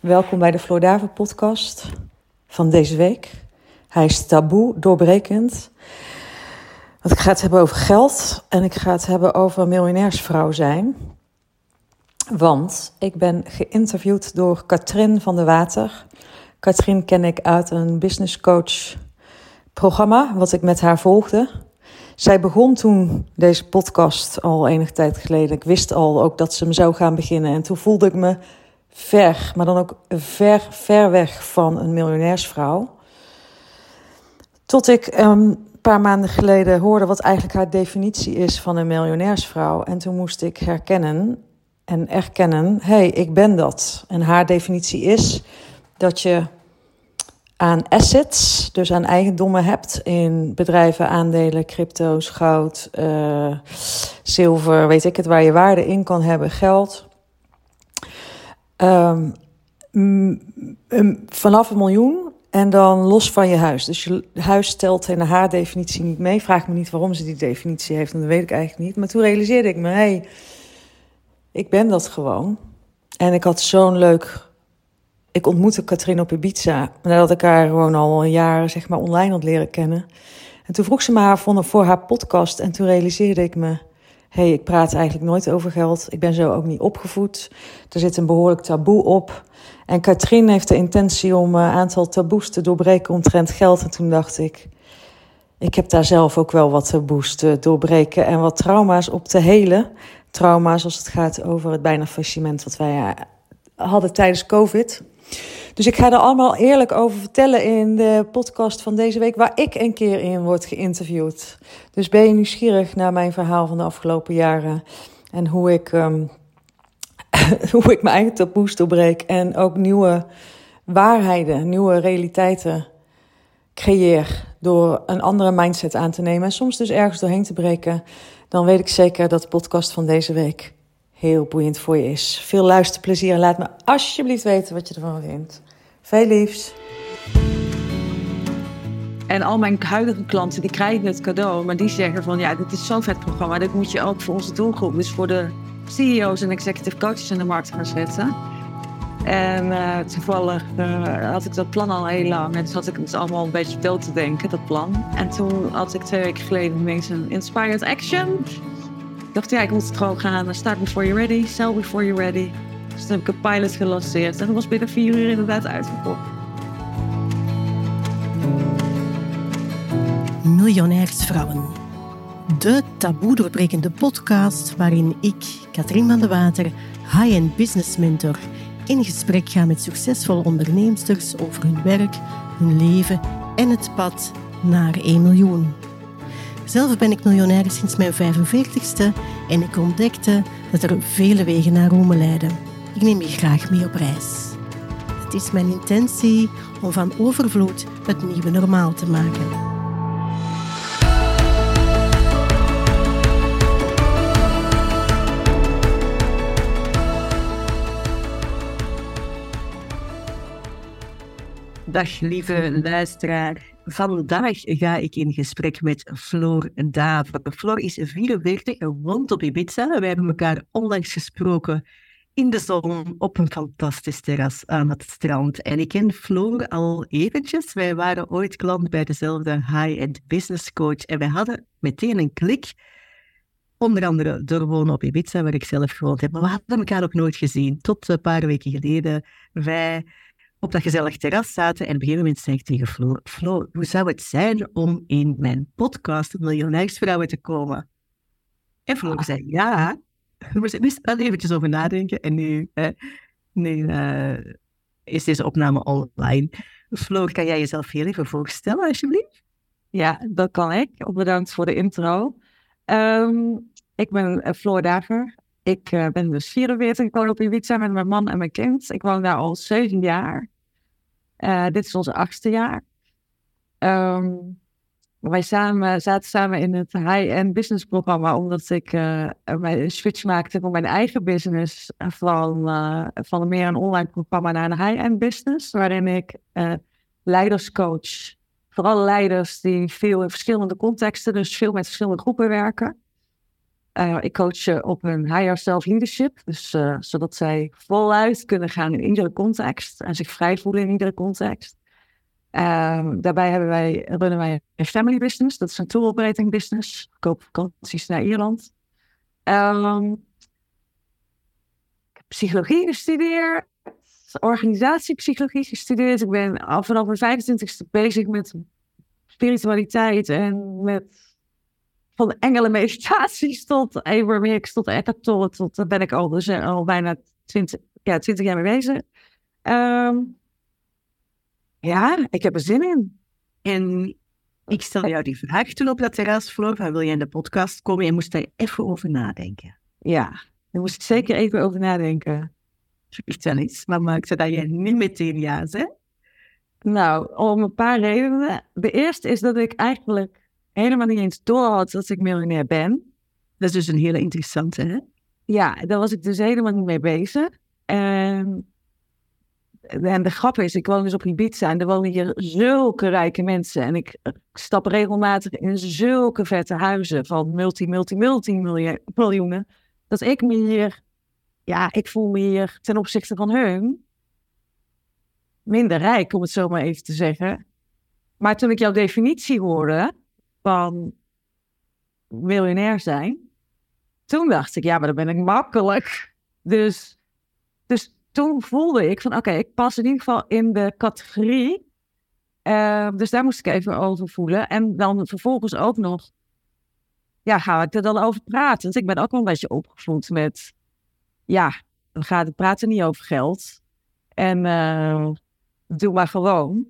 Welkom bij de Flordava podcast van deze week. Hij is taboe doorbrekend. Want ik ga het hebben over geld en ik ga het hebben over miljonairsvrouw zijn. Want ik ben geïnterviewd door Katrien van der Water. Katrien ken ik uit een business coach programma wat ik met haar volgde. Zij begon toen deze podcast al enige tijd geleden. Ik wist al ook dat ze hem zou gaan beginnen. En toen voelde ik me ver, maar dan ook ver, ver weg van een miljonairsvrouw. Tot ik een paar maanden geleden hoorde wat eigenlijk haar definitie is van een miljonairsvrouw. En toen moest ik herkennen en erkennen: hé, hey, ik ben dat. En haar definitie is dat je aan assets, dus aan eigendommen hebt in bedrijven, aandelen, crypto's, goud, uh, zilver, weet ik het, waar je waarde in kan hebben, geld. Um, vanaf een miljoen en dan los van je huis. Dus je huis stelt in haar definitie niet mee. Vraag me niet waarom ze die definitie heeft, en dat weet ik eigenlijk niet. Maar toen realiseerde ik me, hey, ik ben dat gewoon. En ik had zo'n leuk ik ontmoette Katrien op Ibiza. Nadat ik haar gewoon al een jaar zeg maar, online had leren kennen. En toen vroeg ze me haar voor haar podcast. En toen realiseerde ik me... hey, ik praat eigenlijk nooit over geld. Ik ben zo ook niet opgevoed. Er zit een behoorlijk taboe op. En Katrien heeft de intentie om een aantal taboes te doorbreken omtrent geld. En toen dacht ik... Ik heb daar zelf ook wel wat taboes te doorbreken en wat trauma's op te helen. Trauma's als het gaat over het bijna faillissement wat wij hadden tijdens COVID. Dus ik ga er allemaal eerlijk over vertellen in de podcast van deze week, waar ik een keer in word geïnterviewd. Dus ben je nieuwsgierig naar mijn verhaal van de afgelopen jaren en hoe ik, um, hoe ik mijn eigen taboes doorbreek en ook nieuwe waarheden, nieuwe realiteiten creëer door een andere mindset aan te nemen en soms dus ergens doorheen te breken, dan weet ik zeker dat de podcast van deze week heel boeiend voor je is. Veel luisterplezier en laat me alsjeblieft weten wat je ervan vindt. Veel liefs. En al mijn huidige klanten die krijgen het cadeau, maar die zeggen van ja, dit is zo'n vet programma, dit moet je ook voor onze doelgroep, dus voor de CEO's en executive coaches in de markt gaan zetten. En uh, toevallig uh, had ik dat plan al heel lang. En toen had ik het allemaal een beetje dood te denken, dat plan. En toen had ik twee weken geleden ineens een Inspired Action dacht, ja, ik moet het gewoon gaan. Start before you're ready, sell before you're ready. Dus toen heb ik een pilot gelanceerd. En dat was binnen vier uur inderdaad uitverkocht. Miljonairsvrouwen. De taboe doorbrekende podcast waarin ik, Katrien van de Water, high-end business mentor, in gesprek ga met succesvolle onderneemsters over hun werk, hun leven en het pad naar 1 miljoen. Zelf ben ik miljonair sinds mijn 45ste en ik ontdekte dat er vele wegen naar Rome leiden. Ik neem je graag mee op reis. Het is mijn intentie om van overvloed het nieuwe normaal te maken. Dag lieve luisteraar. Vandaag ga ik in gesprek met Floor Daver. Floor is 44 en woont op Ibiza. Wij hebben elkaar onlangs gesproken in de zon op een fantastisch terras aan het strand. En ik ken Floor al eventjes. Wij waren ooit klant bij dezelfde high-end business coach en wij hadden meteen een klik. Onder andere door wonen op Ibiza, waar ik zelf gewoond heb. Maar we hadden elkaar ook nooit gezien. Tot een paar weken geleden. Wij op dat gezellig terras zaten en op een gegeven moment zei ik tegen Flo, Flo, hoe zou het zijn om in mijn podcast Miljonairsvrouwen te komen? En Flo ah. zei, ja. We moesten wel eventjes over nadenken en nu, nu uh, is deze opname online. Floor, kan jij jezelf heel even voorstellen, alsjeblieft? Ja, dat kan ik. Bedankt voor de intro. Um, ik ben uh, Floor Dager. Ik uh, ben dus 44, ik woon op Ibiza met mijn man en mijn kind. Ik woon daar al zeven jaar. Dit is onze achtste jaar. Um, wij samen, zaten samen in het high-end business programma, omdat ik uh, een switch maakte van mijn eigen business van, uh, meer een online programma naar een high-end business, waarin ik leiders coach. Vooral leiders die veel in verschillende contexten, dus veel met verschillende groepen werken. Uh, ik coach op een higher self-leadership. Dus uh, zodat zij voluit kunnen gaan in iedere context. En zich vrij voelen in iedere context. Uh, daarbij hebben wij, runnen wij een family business. Dat is een tour operating business. Koop vakanties naar Ierland. Um, ik heb psychologie gestudeerd. Organisatiepsychologie gestudeerd. Ik ben al vanaf mijn 25ste bezig met spiritualiteit en met van engelen meditaties tot Abraham Hicks, tot Eckhart Tolle, tot daar ben ik al, dus eh, al bijna 20, ja, 20 jaar mee bezig. Um, ja, ik heb er zin in. En ik stel jou die vraag toen op dat terrasvloer, van wil je in de podcast komen? Je moest daar even over nadenken. Ja, daar moest zeker even over nadenken. Vertel eens, maar maakte dat je niet meteen ja zegt? Nou, om een paar redenen. De eerste is dat ik eigenlijk helemaal niet eens door had dat ik miljonair ben. Dat is dus een hele interessante, hè? Ja, daar was ik dus helemaal niet mee bezig. En, en de grap is, ik woon dus op Ibiza en er wonen hier zulke rijke mensen. En ik stap regelmatig in zulke vette huizen van multi, multi, multi miljoenen. Dat ik me hier, ja, ik voel me hier ten opzichte van hun minder rijk, om het zo maar even te zeggen. Maar toen ik jouw definitie hoorde, van miljonair zijn. Toen dacht ik, ja, maar dan ben ik makkelijk. Dus, dus toen voelde ik van, oké, ik pas in ieder geval in de categorie. Uh, dus daar moest ik even over voelen. En dan vervolgens ook nog, ja, ga ik er dan over praten? Want ik ben ook wel een beetje opgevoed met, ja, we gaan het praten niet over geld. En uh, doe maar gewoon.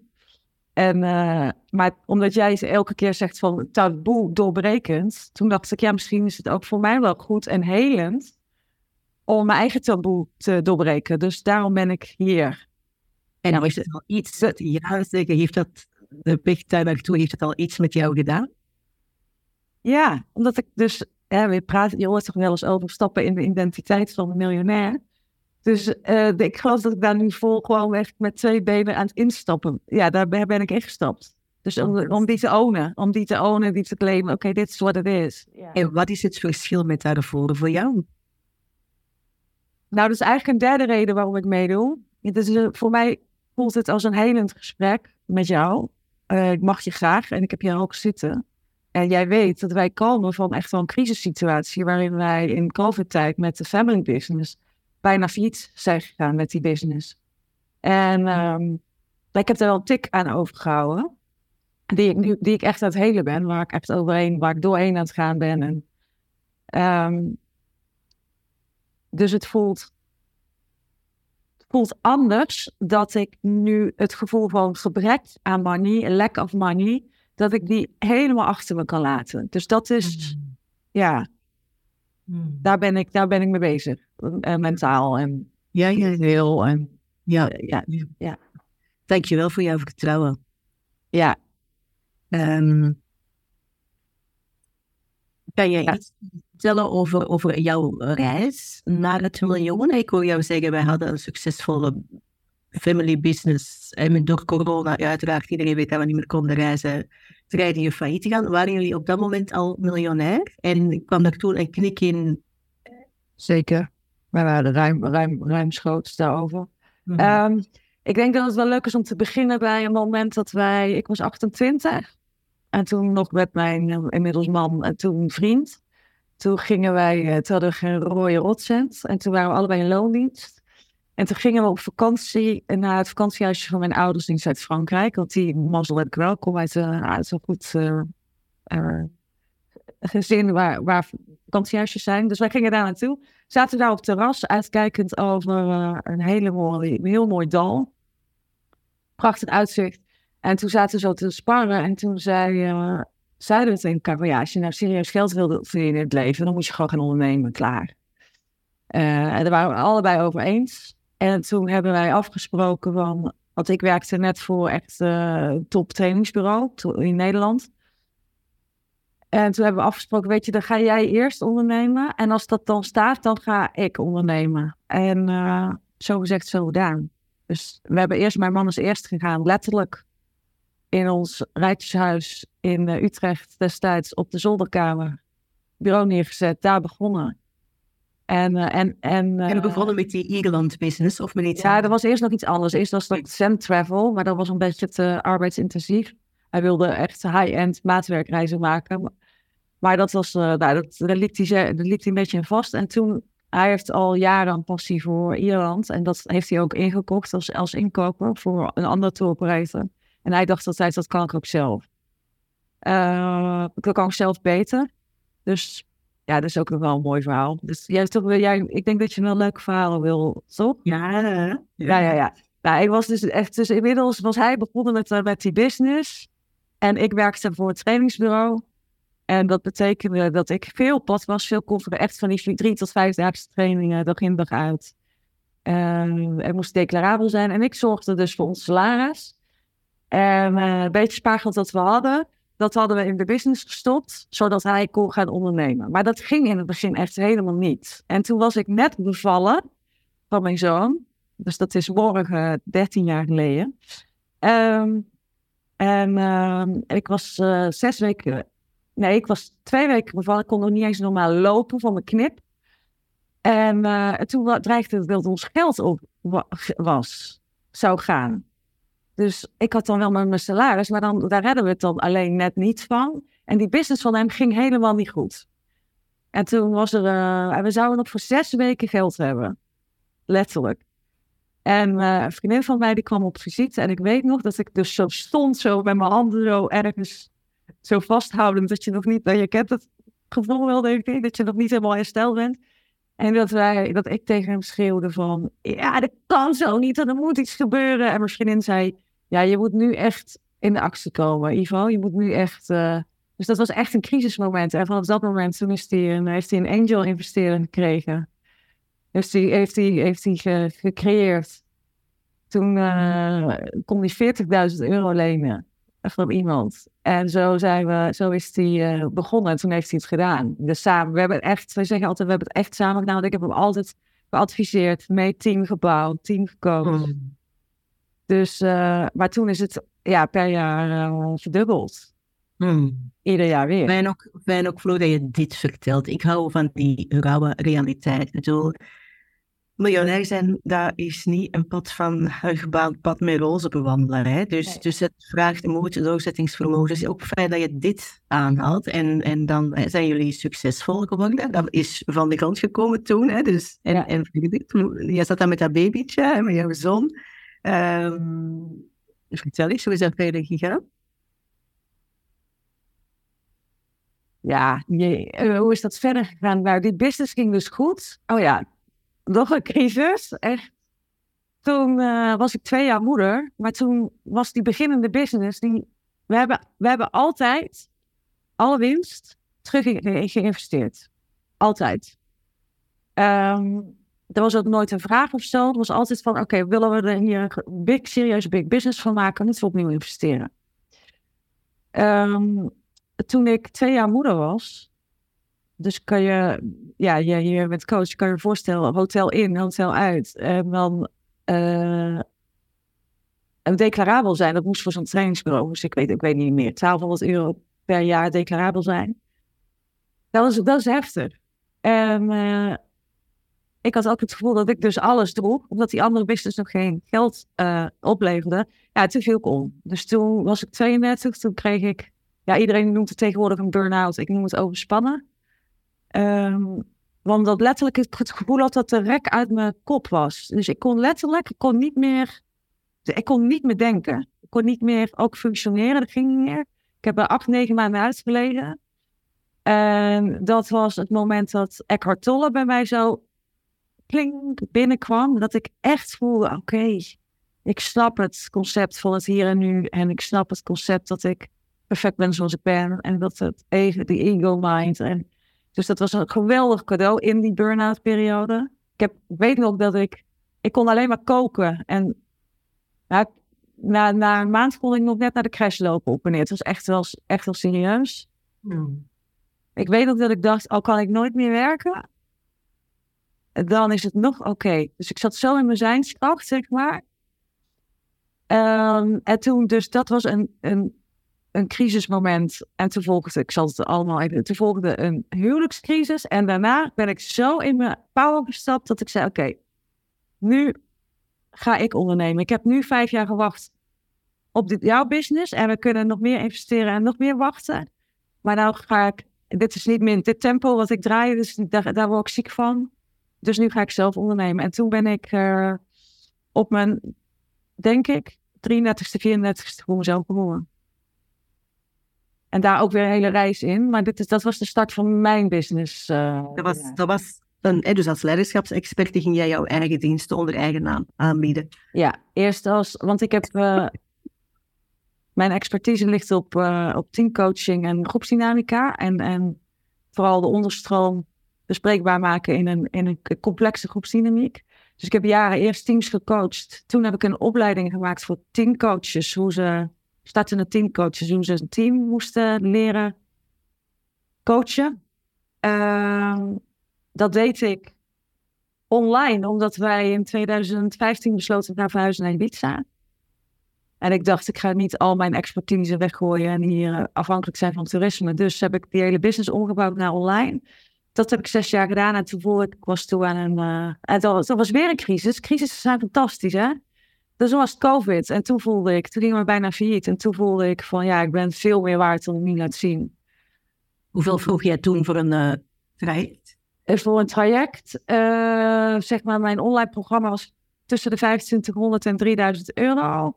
En, uh, maar omdat jij elke keer zegt van taboe doorbrekend, toen dacht ik, ja, misschien is het ook voor mij wel goed en helend om mijn eigen taboe te doorbreken. Dus daarom ben ik hier. En nou is het al iets, ja, zeker, heeft dat, de weg daar naartoe, heeft het al iets met jou gedaan? Ja, omdat ik dus, ja, we praten, je hoort toch wel eens over stappen in de identiteit van een miljonair. Dus uh, ik geloof dat ik daar nu vol gewoon echt met twee benen aan het instappen. Ja, daar ben ik ingestapt. Dus om, om die te ownen, om die te ownen, die te claimen, oké, dit is wat het is. En wat is het verschil met daarvoor voor jou? Nou, dat is eigenlijk een derde reden waarom ik meedoe. Het is, voor mij voelt het als een helend gesprek met jou. Uh, ik mag je graag en ik heb je ook zitten. En jij weet dat wij komen van echt wel een crisissituatie waarin wij in COVID-tijd met de family business bijna failliet zijn gegaan met die business. En um, ik heb er wel een tik aan overgehouden. Die ik, nu, die ik echt aan het helen ben, waar ik echt overheen, waar ik doorheen aan het gaan ben. En, um, dus het voelt, het voelt anders dat ik nu het gevoel van gebrek aan money, lack of money, dat ik die helemaal achter me kan laten. Dus dat is, mm. ja, Hmm. Daar, ben ik, daar ben ik mee bezig. Uh, mentaal en ja, ja. heel. En, ja, ja, ja. Dankjewel voor jouw vertrouwen. Ja. Um, kan jij iets vertellen over, over jouw reis naar het miljoen? Ik hoor jou zeggen, wij hadden een succesvolle family business. En door corona, uiteraard, iedereen weet dat we niet meer konden reizen dreigde je failliet te gaan. Waren jullie op dat moment al miljonair? En kwam er toen een knik in? Zeker. Wij waren ruim, ruim, ruimschoots daarover. Mm um, ik denk dat het wel leuk is om te beginnen bij een moment dat wij... Ik was 28 en toen nog met mijn uh, inmiddels man en toen vriend. Toen gingen wij, uh, toen hadden we geen rode rotcent. En toen waren we allebei in loondienst. En toen gingen we op vakantie naar het vakantiehuisje van mijn ouders in Zuid-Frankrijk. Want die mazzel heb ik wel. Kom uit, zo'n goed uh, gezin waar, waar vakantiehuisjes zijn. Dus wij gingen daar naartoe. Zaten daar op terras, uitkijkend over een hele mooie, heel mooi dal. Prachtig uitzicht. En toen zaten we zo te sparren. En toen zei, zeiden we tegen elkaar, ja, als je nou serieus geld wilde verdienen in het leven, dan moet je gewoon gaan ondernemen, klaar. en daar waren we allebei over eens. En toen hebben wij afgesproken van, want ik werkte net voor echt uh, top trainingsbureau in Nederland. En toen hebben we afgesproken, weet je, dan ga jij eerst ondernemen. En als dat dan staat, dan ga ik ondernemen. En uh, zo gezegd, zo gedaan. Dus we hebben eerst, mijn man is eerst gegaan, letterlijk in ons rijtjeshuis in uh, Utrecht destijds op de zolderkamer. bureau neergezet, daar begonnen. En, uh, en, en, en begonnen met die Ierland business of met iets Ja, er was eerst nog iets anders. Eerst was dat Zen Travel, maar dat was een beetje te arbeidsintensief. Hij wilde echt high-end maatwerkreizen maken. Maar dat was, uh, nou, dat, daar liep hij, liep hij een beetje in vast. En toen, hij heeft al jaren een passie voor Ierland. En dat heeft hij ook ingekocht als, als inkoper voor een ander tour operator. En hij dacht altijd, dat kan ik ook zelf. Uh, dat kan ik zelf beter. Dus ja, dat is ook nog wel een mooi verhaal. Dus jij, toch, jij, ik denk dat je wel leuke verhalen wil, toch? Ja, ja, ja. ja, ja. Nou, ik was dus echt, dus inmiddels was hij begonnen met, uh, met die business. En ik werkte voor het trainingsbureau. En dat betekende dat ik veel pad was, veel kofferen. Echt van die drie tot vijfdaagse trainingen, dag in dag uit. Uh, er moest declarabel zijn. En ik zorgde dus voor ons salaris. En uh, een beetje spaargeld dat we hadden, dat hadden we in de business gestopt, zodat hij kon gaan ondernemen. Maar dat ging in het begin echt helemaal niet. En toen was ik net bevallen van mijn zoon. Dus dat is morgen 13 jaar geleden. Um, en uh, ik was uh, zes weken, nee, ik was twee weken bevallen. Ik kon nog niet eens normaal lopen van mijn knip. En toen dreigde het dat ons geld op was, zou gaan. Dus ik had dan wel mijn salaris, maar dan, daar redden we het dan alleen net niet van. En die business van hem ging helemaal niet goed. En toen was er, uh, we zouden nog voor zes weken geld hebben. Letterlijk. En uh, een vriendin van mij die kwam op visite. En ik weet nog dat ik dus zo stond, zo met mijn handen zo ergens zo vasthoudend. Dat je nog niet, je kent het gevoel wel, denk ik, dat je nog niet helemaal hersteld bent. En dat, wij, dat ik tegen hem schreeuwde van, ja, dat kan zo niet, er moet iets gebeuren. En mijn vriendin zei, ja, je moet nu echt in de actie komen, Ivo. Je moet nu echt... Uh... Dus dat was echt een crisismoment. En vanaf dat moment toen is hij een, heeft hij een angel investering gekregen. Dus die heeft hij, heeft gecreëerd. Toen uh, kon hij 40.000 euro lenen van iemand. En zo, zijn we, zo is hij begonnen. En toen heeft hij het gedaan. Dus samen, we hebben echt, wij zeggen altijd, we hebben het echt samen gedaan. Want ik heb hem altijd geadviseerd, mee team gebouwd, team gekozen. Dus, uh, maar toen is het ja, per jaar uh, verdubbeld. Hmm. Ieder jaar weer. Fijn ook, fijn ook, Flo, dat je dit vertelt. Ik hou van die rauwe realiteit. Ik bedoel, miljonair zijn, dat is niet een pad van een gebaand pad met roze bewandelen. Hè? Dus, nee. dus het vraagt moed, doorzettingsvermogen. Dus ook fijn dat je dit aanhaalt. En, en dan zijn jullie succesvol geworden. Dat is van de grond gekomen toen. Hè? Dus, en, ja. en je zat dan met dat babytje en met jouw zoon. Um, vertel eens, hoe is dat verder gegaan? Ja, je, uh, hoe is dat verder gegaan? Nou, die business ging dus goed. Oh ja, nog een crisis. Echt. Toen uh, was ik twee jaar moeder, maar toen was die beginnende business, die, we, hebben, we hebben altijd alle winst terug geïnvesteerd. Altijd. Um, er was ook nooit een vraag of zo. Het was altijd van, oké, willen we er hier big, serieus big business van maken? Niet voor opnieuw investeren. Um, toen ik twee jaar moeder was, dus kan je, ja, je hier met coach, kan je je voorstellen, hotel in, hotel uit. En dan uh, declarabel zijn, dat moest voor zo'n trainingsbureau, dus ik weet, ik weet niet meer, 1200 euro per jaar declarabel zijn. Dat is, dat is heftig. En uh, ik had ook het gevoel dat ik dus alles droeg, omdat die andere business nog geen geld uh, opleverde. Ja, toen viel ik om. Dus toen was ik 32, toen kreeg ik, ja, iedereen noemt het tegenwoordig een burn-out. Ik noem het overspannen. Um, want dat letterlijk het gevoel had dat de rek uit mijn kop was. Dus ik kon letterlijk, ik kon niet meer, ik kon niet meer denken. Ik kon niet meer ook functioneren, dat ging niet meer. Ik heb er acht, negen maanden uitgelegen. En dat was het moment dat Eckhart Tolle bij mij zo klink binnenkwam, dat ik echt voelde, oké, okay, ik snap het concept van het hier en nu en ik snap het concept dat ik perfect ben zoals ik ben en dat het even de ego mind en dus dat was een geweldig cadeau in die burn-out periode. Ik, heb, ik weet nog dat ik, ik kon alleen maar koken en nou, na, na een maand kon ik nog net naar de crash lopen op en neer. Het was echt wel, echt wel serieus. Hmm. Ik weet ook dat ik dacht, al kan ik nooit meer werken, dan is het nog oké. Dus ik zat zo in mijn zijnskracht, zeg maar. Um, en toen, dus dat was een, een een crisismoment. En toen volgde, ik zal het allemaal even, toen volgde een huwelijkscrisis. En daarna ben ik zo in mijn power gestapt dat ik zei, oké, nu ga ik ondernemen. Ik heb nu vijf jaar gewacht op dit, jouw business. En we kunnen nog meer investeren en nog meer wachten. Maar nou ga ik, dit is niet meer dit tempo wat ik draai, dus daar, daar word ik ziek van. Dus nu ga ik zelf ondernemen. En toen ben ik uh, op mijn, denk ik, 33ste, 34ste voor mezelf begonnen. En daar ook weer een hele reis in. Maar dit is, dat was de start van mijn business. Uh, dat was, dat was een, dus als leiderschapsexpert ging jij jouw eigen diensten onder eigen naam aanbieden. Ja, eerst als, want ik heb, uh, mijn expertise ligt op, uh, op teamcoaching en groepsdynamica. En, en vooral de onderstroom bespreekbaar maken in een, in een complexe groepsdynamiek. Dus ik heb jaren eerst teams gecoacht. Toen heb ik een opleiding gemaakt voor teamcoaches. Hoe ze startende teamcoaches, hoe ze een team moesten leren coachen. Uh, dat deed ik online, omdat wij in 2015 besloten naar verhuizen naar Ibiza. En ik dacht, ik ga niet al mijn expertise weggooien en hier eh, afhankelijk zijn van toerisme. Dus heb ik die hele business omgebouwd naar online dat heb ik zes jaar gedaan. En toen ik, was toen aan een. Uh, en dat, dat, was weer een crisis. Crises zijn fantastisch, hè? Dus was het COVID. En toen voelde ik, toen gingen we bijna failliet. En toen voelde ik van ja, ik ben veel meer waard dan ik nu laat zien. Hoeveel vroeg jij toen voor een uh, traject? Uh, voor een traject, zeg maar, mijn online programma was tussen de 2500 en 3000 euro.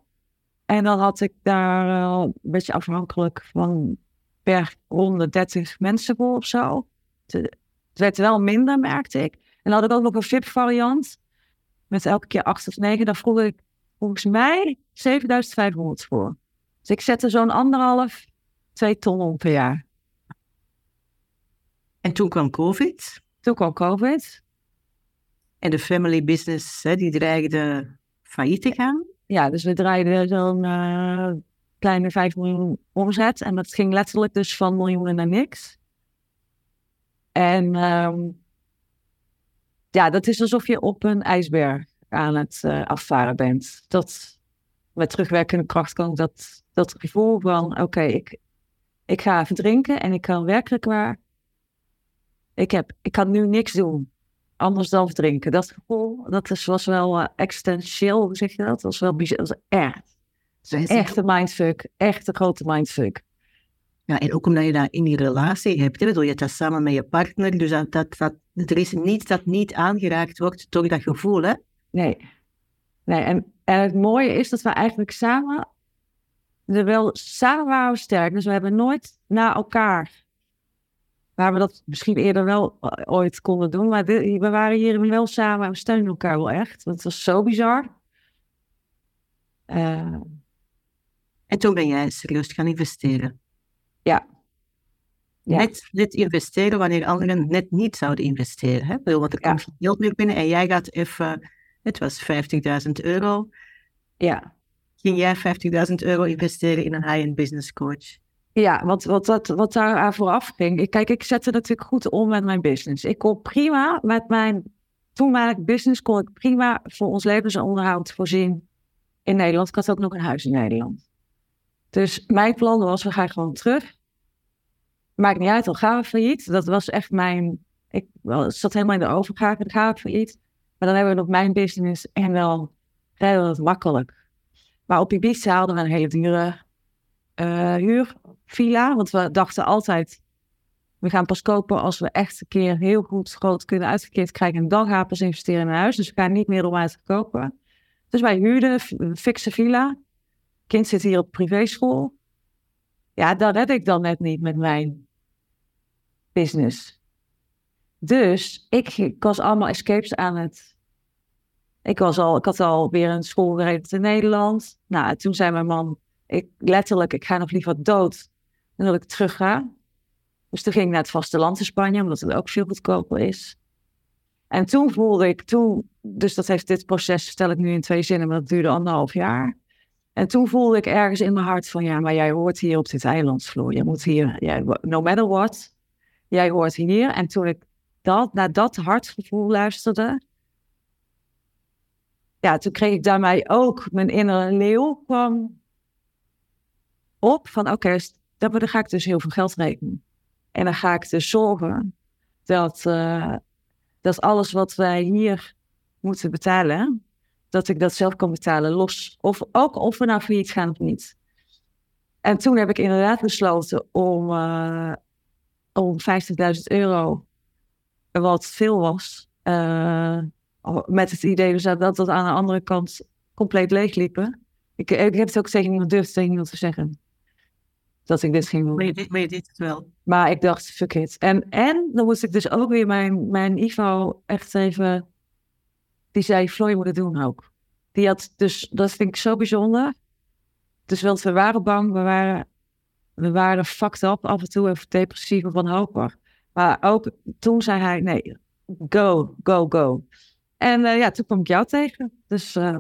En dan had ik daar een beetje afhankelijk van per ronde 30 mensen voor of zo. Het werd wel minder, merkte ik. En dan had ik ook nog een VIP-variant. Met elke keer acht of negen. Daar vroeg ik volgens mij 7500 voor. Dus ik zette zo'n anderhalf, twee ton om per jaar. En toen kwam COVID. Toen kwam COVID. En de family business, hè, die dreigde failliet te gaan. Ja, dus we draaiden zo'n uh, kleine 5 miljoen omzet. En dat ging letterlijk dus van miljoenen naar niks. En um, ja, dat is alsof je op een ijsberg aan het uh, afvaren bent. Dat met terugwerkende kracht kan dat, dat gevoel van: oké, okay, ik, ik ga even drinken en ik kan werkelijk waar. Ik, heb, ik kan nu niks doen anders dan verdrinken. Dat gevoel, dat is, was wel uh, existentieel, hoe zeg je dat? Dat was wel bizar, dat was echt. Echt een mindfuck, echt een grote mindfuck. Ja, en ook omdat je dat in die relatie hebt, hè, je het dat samen met je partner, dus dat, dat, dat, er is niets dat niet aangeraakt wordt door dat gevoel, hè? Nee. Nee, en, en het mooie is dat we eigenlijk samen, wel, samen waren we sterk, dus we hebben nooit na elkaar, waar we dat misschien eerder wel eh, ooit konden doen, maar we waren hier wel samen en we steunen elkaar wel echt. Dat was zo bizar. Uh, en toen ben jij serieus gaan investeren. Ja. Net, net investeren wanneer anderen net niet zouden investeren. Hè? Want er komt ja. geld meer binnen en jij gaat even, het was 50.000 euro. Ja. Ging jij 50.000 euro investeren in een high-end business coach? Ja, wat, wat, wat, wat daar vooraf ging. Ik, kijk, ik zette natuurlijk goed om met mijn business. Ik kon prima met mijn toenmalige business, kon ik prima voor ons levensonderhoud voorzien in Nederland. Ik had ook nog een huis in Nederland. Dus mijn plan was, we gaan gewoon terug. Maakt niet uit, al gaan we failliet. Dat was echt mijn... Ik zat helemaal in de overgave, dan gaan we failliet. Maar dan hebben we nog mijn business en wel redelijk makkelijk. Maar op Ibiza hadden we een hele dure uh, huurvilla. Want we dachten altijd, we gaan pas kopen als we echt een keer heel goed groot kunnen uitgekeerd krijgen. En dan gaan we pas investeren in een huis. Dus we gaan niet meer om uit te kopen. Dus wij huurden een fikse villa kind zit hier op privéschool. Ja, dat red ik dan net niet met mijn business. Dus ik, ik was allemaal escapes aan het. Ik, was al, ik had al weer een school geregeld in Nederland. Nou, toen zei mijn man, ik, letterlijk, ik ga nog liever dood dan dat ik terug ga. Dus toen ging ik naar het vasteland in Spanje, omdat het ook veel goedkoper is. En toen voelde ik, toen, dus dat heeft dit proces, stel ik nu in twee zinnen, maar dat duurde anderhalf jaar. En toen voelde ik ergens in mijn hart van ja, maar jij hoort hier op dit eiland, Floor. Je moet hier, no matter what, jij hoort hier. En toen ik dat, naar dat hartgevoel luisterde, ja, toen kreeg ik daarmee ook mijn innere leeuw kwam op van oké, dan ga ik dus heel veel geld rekenen. En dan ga ik dus zorgen dat, uh, dat alles wat wij hier moeten betalen, dat ik dat zelf kan betalen, los. Of ook of we nou failliet gaan of niet. En toen heb ik inderdaad besloten om, uh, om 50.000 euro, wat veel was, uh, met het idee dus dat dat aan de andere kant compleet leegliepen. Ik, ik heb het ook tegen niemand durfde tegen niemand te zeggen. Dat ik dit ging doen. Maar je, maar je deed het wel. Maar ik dacht, fuck it. En, en dan moest ik dus ook weer mijn, mijn Ivo echt even... Die zei, Floor, je moet het doen ook. Die had dus, dat vind ik zo bijzonder. Dus want we waren bang, we waren, we waren fucked up af en toe, even depressief of wanhopig. Maar ook toen zei hij, nee, go, go, go. En uh, ja, toen kwam ik jou tegen. Dus uh,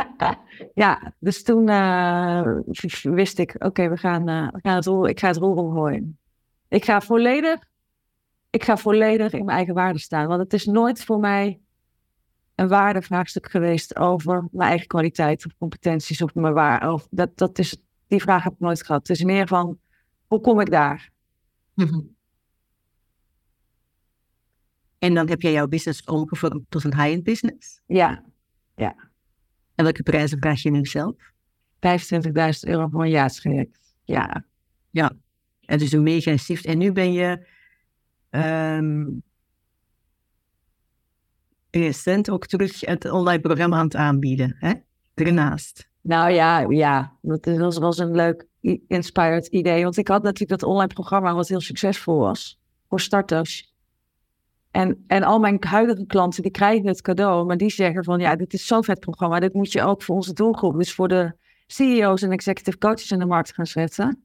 ja, dus toen uh, wist ik, oké, we gaan, we gaan het roer, ik ga het roer omgooien. Ik ga volledig, ik ga volledig in mijn eigen waarde staan. Want het is nooit voor mij een waardevraagstuk geweest over mijn eigen kwaliteit of competenties of mijn waar. Of dat, dat is, die vraag heb ik nooit gehad. Het is meer van, hoe kom ik daar? Mm En dan heb jij jouw business omgevormd tot een high-end business? Ja, ja. En welke prijzen vraag je nu zelf? 25.000 euro voor een jaartraject. Ja. Ja. En dus een mega shift. En nu ben je um, recent ook terug het online programma aan het aanbieden, hè? Daarnaast. Nou ja, ja. Dat was, een leuk inspired idee. Want ik had natuurlijk dat online programma wat heel succesvol was. Voor starters. En, en al mijn huidige klanten, die krijgen het cadeau. Maar die zeggen van, ja, dit is zo'n vet programma. Dit moet je ook voor onze doelgroep. Dus voor de CEO's en executive coaches in de markt gaan zetten.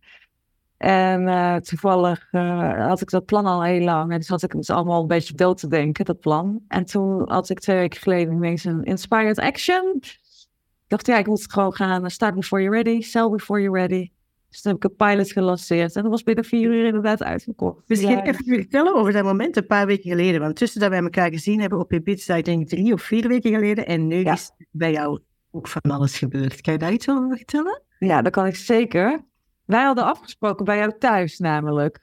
En uh, toevallig uh, had ik dat plan al heel lang. En dus had ik het allemaal een beetje dood te denken, dat plan. En toen had ik twee weken geleden ineens een inspired action. Ik dacht, ja, ik moet het gewoon gaan. Start before you're ready, sell before you're ready. Dus toen heb ik een pilot gelanceerd. En dat was binnen vier uur inderdaad uitgekocht. Misschien ja. even vertellen over dat moment een paar weken geleden. Want tussen dat wij elkaar gezien hebben op je denk ik drie of vier weken geleden. En nu is bij jou ook van alles gebeurd. Kan je daar iets over vertellen? Ja, dat kan ik zeker. Wij hadden afgesproken bij jou thuis namelijk.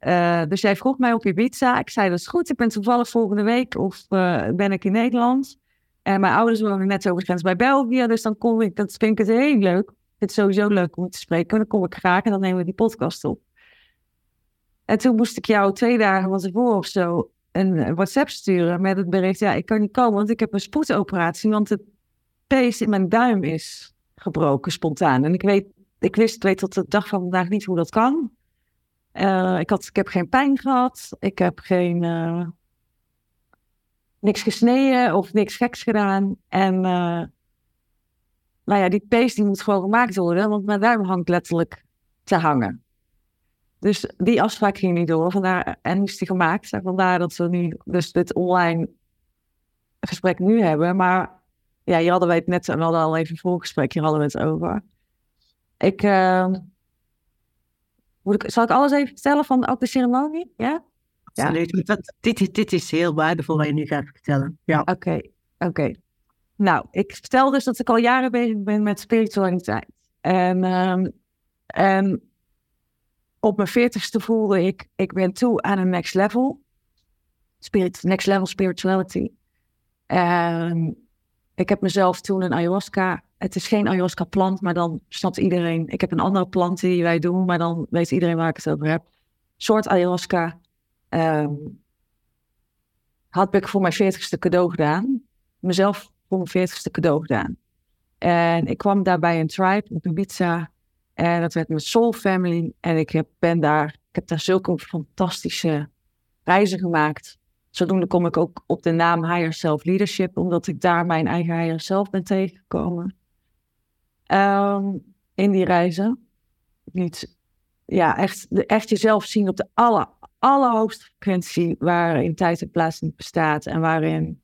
Uh, dus jij vroeg mij op Ibiza. Ik zei, dat is goed. Ik ben toevallig volgende week of uh, ben ik in Nederland. En mijn ouders wonen net over de grens bij België. Dus dan kom ik, dat vind ik het heel leuk. Het sowieso leuk om te spreken. Dan kom ik graag en dan nemen we die podcast op. En toen moest ik jou twee dagen van tevoren of zo een WhatsApp sturen met het bericht. Ja, ik kan niet komen, want ik heb een spoedoperatie. Want het pees in mijn duim is gebroken spontaan. En ik weet ik wist, weet tot de dag van vandaag niet hoe dat kan. Uh, ik, had, ik heb geen pijn gehad. Ik heb geen. Uh, niks gesneden of niks geks gedaan. En. Uh, nou ja, die paste die moet gewoon gemaakt worden, want mijn duim hangt letterlijk te hangen. Dus die afspraak ging niet door. Vandaar, en is die gemaakt. En vandaar dat we nu dus dit online gesprek nu hebben. Maar ja, hier hadden wij het net, we hadden al even een voorgesprek, hier hadden we het over. Ik, uh, moet ik, zal ik alles even vertellen van ook de ceremonie? Ja? Absoluut. Ja. Dit, dit is heel waardevol wat je nu gaat vertellen. Ja. Oké, okay, oké. Okay. Nou, ik vertel dus dat ik al jaren bezig ben met spiritualiteit. En, um, en op mijn veertigste voelde ik, ik ben toe aan een next level. Spirit, next level spirituality. En ik heb mezelf toen een ayahuasca het is geen ayahuasca-plant, maar dan snapt iedereen. Ik heb een andere plant die wij doen, maar dan weet iedereen waar ik het over heb. Soort ayahuasca. Um, had ik voor mijn veertigste cadeau gedaan. Mezelf voor mijn veertigste cadeau gedaan. En ik kwam daar bij een tribe op Ibiza. En dat werd mijn Soul Family. En ik heb, ben daar, ik heb daar zulke fantastische reizen gemaakt. Zodoende kom ik ook op de naam Higher Self Leadership, omdat ik daar mijn eigen Higher Self ben tegengekomen. Um, in die reizen. Niet, ja, echt, echt jezelf zien op de aller, allerhoogste frequentie waarin tijd en plaats niet bestaat en waarin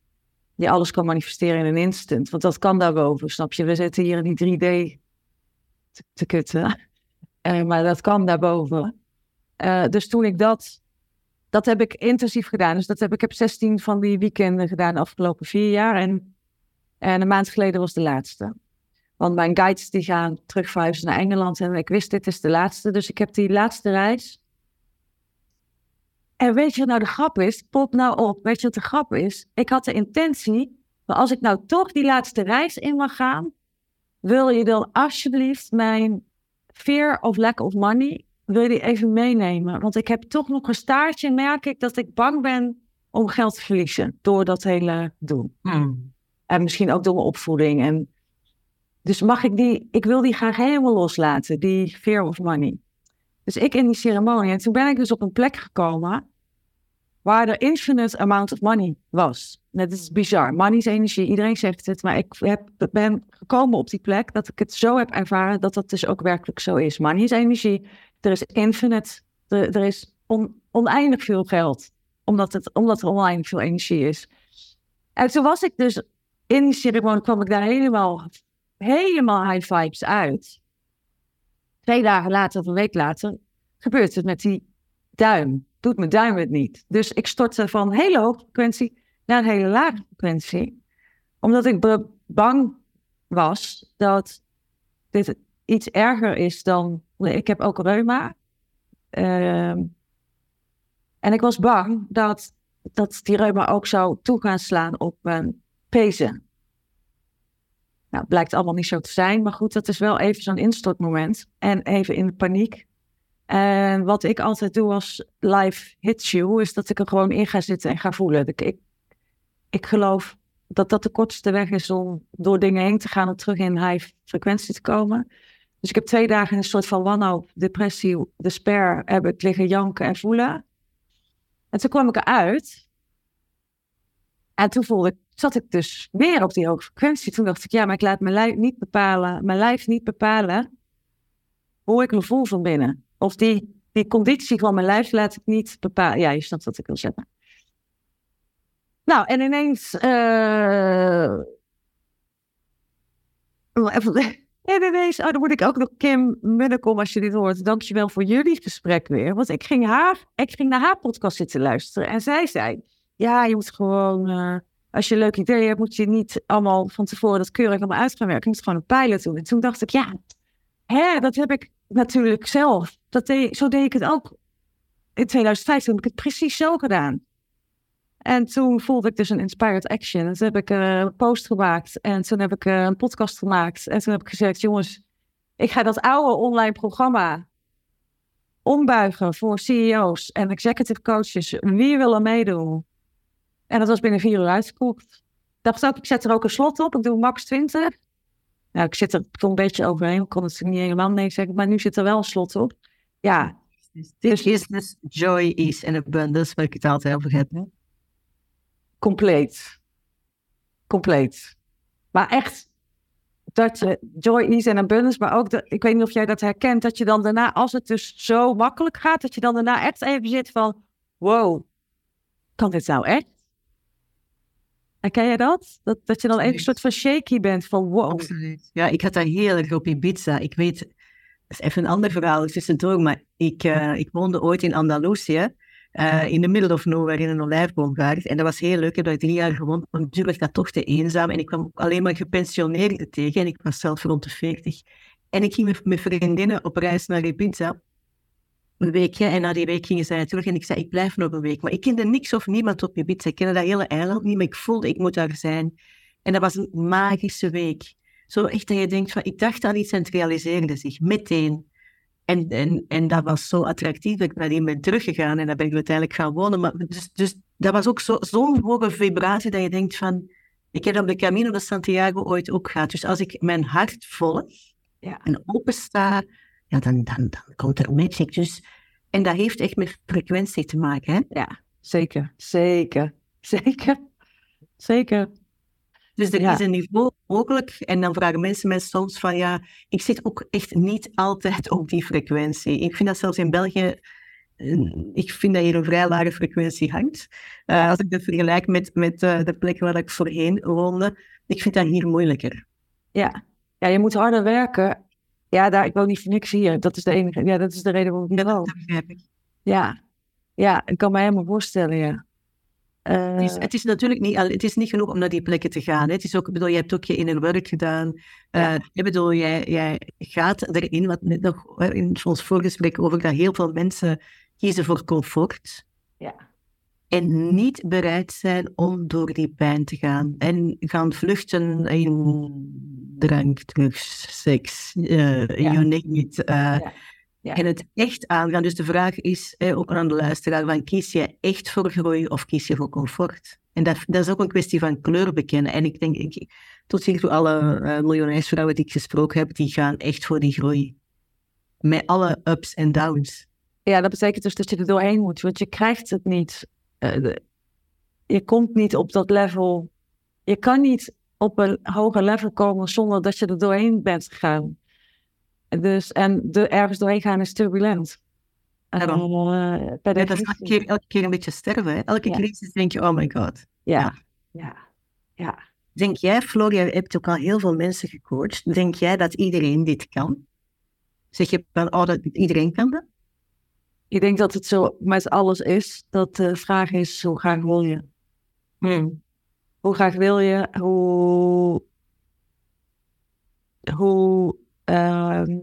je alles kan manifesteren in een instant. Want dat kan daarboven, snap je? We zitten hier in die 3D te, te kutten. Uh, maar dat kan daarboven. Uh, dus toen ik dat, dat heb ik intensief gedaan. Dus dat heb ik heb 16 van die weekenden gedaan de afgelopen vier jaar. En, en een maand geleden was de laatste. Want mijn guides die gaan terug verhuizen naar Engeland. En ik wist, dit is de laatste. Dus ik heb die laatste reis. En weet je wat nou de grap is? Pop nou op. Weet je wat de grap is? Ik had de intentie, maar als ik nou toch die laatste reis in mag gaan, wil je dan alsjeblieft mijn fear of lack of money, wil je die even meenemen? Want ik heb toch nog een staartje, merk ik, dat ik bang ben om geld te verliezen door dat hele doen. Hmm. En misschien ook door mijn opvoeding. En dus mag ik die, ik wil die graag helemaal loslaten, die fear of money. Dus ik in die ceremonie. En toen ben ik dus op een plek gekomen waar er infinite amount of money was. Dat is bizar. Money is energie, iedereen zegt het. Maar ik heb, ben gekomen op die plek dat ik het zo heb ervaren dat dat dus ook werkelijk zo is. Money is energie. Er is infinite, er, er is on, oneindig veel geld. Omdat, het, omdat er oneindig veel energie is. En toen was ik dus in die ceremonie, kwam ik daar helemaal, helemaal high vibes uit. Twee dagen later of een week later gebeurt het met die duim. Doet mijn duim het niet. Dus ik stortte van hele hoge frequentie naar een hele lage frequentie. Omdat ik bang was dat dit iets erger is dan. Ik heb ook reuma. Ehm, en ik was bang dat, dat die reuma ook zou toe gaan slaan op mijn pezen. Nou, blijkt allemaal niet zo te zijn. Maar goed, dat is wel even zo'n instortmoment. En even in paniek. En wat ik altijd doe als live hits you, is dat ik er gewoon in ga zitten en ga voelen. Ik, ik, geloof dat dat de kortste weg is om door dingen heen te gaan en terug in high frequentie te komen. Dus ik heb twee dagen in een soort van wanhoop, depressie, despair heb ik liggen janken en voelen. En toen kwam ik eruit. En toen voelde ik, zat ik dus weer op die hoge frequentie. Toen dacht ik, ja, maar ik laat mijn lijf niet bepalen, mijn lijf niet bepalen hoe ik me voel van binnen. Of die, die conditie van mijn lijf laat ik niet bepalen. Ja, je snapt wat ik wil zeggen. Nou, en ineens. Uh... En ineens, oh, dan moet ik ook nog Kim Munnekom, als je dit hoort. Dankjewel voor jullie gesprek weer. Want ik ging, haar, ik ging naar haar podcast zitten luisteren. En zij zei: Ja, je moet gewoon. Uh, als je een leuk idee hebt, moet je niet allemaal van tevoren dat keurig allemaal uit gaan werken. Je moet gewoon een pilot doen. En toen dacht ik: Ja, hè, dat heb ik natuurlijk zelf. Dat deed, zo deed ik het ook. In 2015 heb ik het precies zo gedaan. En toen voelde ik dus een inspired action. En toen heb ik eh, een post gemaakt. En toen heb ik eh, een podcast gemaakt. En toen heb ik gezegd, jongens, ik ga dat oude online programma ombuigen voor CEO's en executive coaches. Wie wil er meedoen? En dat was binnen vier uur uitgekocht. Ik dacht ook, ik zet er ook een slot op. Ik doe max 20. Nou, ik zit er toch een beetje overheen. Ik kon het niet helemaal nee zeggen, maar nu zit er wel een slot op. Ja. This business, joy, ease en abundance, waar ik het altijd over heb. Compleet. Compleet. Maar echt, dat je joy, ease en abundance, maar ook, de, ik weet niet of jij dat herkent, dat je dan daarna, als het dus zo makkelijk gaat, dat je dan daarna echt even zit van, wow, kan dit nou echt? Herken jij dat? dat? Dat je dan even een soort van shaky bent van wow. Absoluut. Ja, ik had daar heel erg op Ibiza. Ik weet, dat is even een ander verhaal tussendoor, maar ik, uh, ik woonde ooit in Andalusië. Uh, in de middle of nowhere in een olijfboomgaard. En dat was heel leuk. Ik heb daar drie jaar gewoond. Maar natuurlijk dat toch te eenzaam. En ik kwam ook alleen maar gepensioneerden tegen. En ik was zelf rond de 40. En ik ging met mijn vriendinnen op reis naar Ibiza een weekje. En na die week gingen zij terug en ik zei, ik blijf nog een week. Maar ik kende niks of niemand op Ibiza. Ik kende dat hele eiland niet, maar ik voelde, ik moet daar zijn. En dat was een magische week. Zo echt dat je denkt van, ik dacht aan iets en het realiseerde zich meteen. En, en, en dat was zo attractief dat ik nadien ben teruggegaan en dan ben ik uiteindelijk gaan wonen. Maar dus, dus dat was ook zo'n zo hoge vibratie dat je denkt van, ik heb op de Camino de Santiago ooit ook gehad. Dus als ik mijn hart volg ja. en opensta, ja, dan, dan, dan komt er magic. Dus, en dat heeft echt met frequentie te maken. Hè? Ja, zeker, zeker, zeker, zeker. Dus er is een niveau mogelijk. En dan vragen mensen mij soms van, ja, ik zit ook echt niet altijd op die frequentie. Ik vind dat zelfs in België, eh, ik vind dat hier een vrij lage frequentie hangt. Uh, als ik dat vergelijk met, met uh, de plek waar ik voorheen woonde, ik vind dat hier moeilijker. Ja, ja je moet harder werken ja, daar, ik woon niet voor niks hier. Dat is de enige. Ja, dat is de reden waarom ik niet woon. Ja, ja, ik kan me helemaal voorstellen, ja. het, is, het is natuurlijk niet, het is niet genoeg om naar die plekken te gaan. Hè. Het is ook, bedoel, je hebt ook je inner werk gedaan. Uh, ik bedoel, jij, jij gaat erin, wat net nog in ons voorgesprek over dat heel veel mensen kiezen voor comfort. Ja. En niet bereid zijn om door die pijn te gaan. En gaan vluchten in drank, drugs, seks, uh, ja. you name it. Uh, ja. Ja. En het echt aangaan. Dus de vraag is, eh, ook aan de luisteraar, van, kies je echt voor groei of kies je voor comfort? En dat, dat is ook een kwestie van kleur bekennen. En ik denk, ik, tot hiertoe alle uh, miljonairsvrouwen die ik gesproken heb, die gaan echt voor die groei. Met alle ups en downs. Ja, dat betekent dus dat je er doorheen moet, want je krijgt het niet. Uh, je komt niet op dat level. Je kan niet op een hoger level komen zonder dat je er doorheen bent gegaan. Dus, en de, ergens doorheen gaan is turbulent. Ja, dan, uh, ja, dat is elke keer, elke keer een beetje sterven. Hè? Elke ja. crisis denk je, oh my god. Ja, ja, ja. Denk jij, Floor, je hebt ook al heel veel mensen gecoacht. Denk jij dat iedereen dit kan? Zeg je oh, dat iedereen kan dat? Ik denk dat het zo met alles is. Dat de vraag is, hoe graag wil je? Hmm. Hoe graag wil je? Hoe... Hoe Ehm,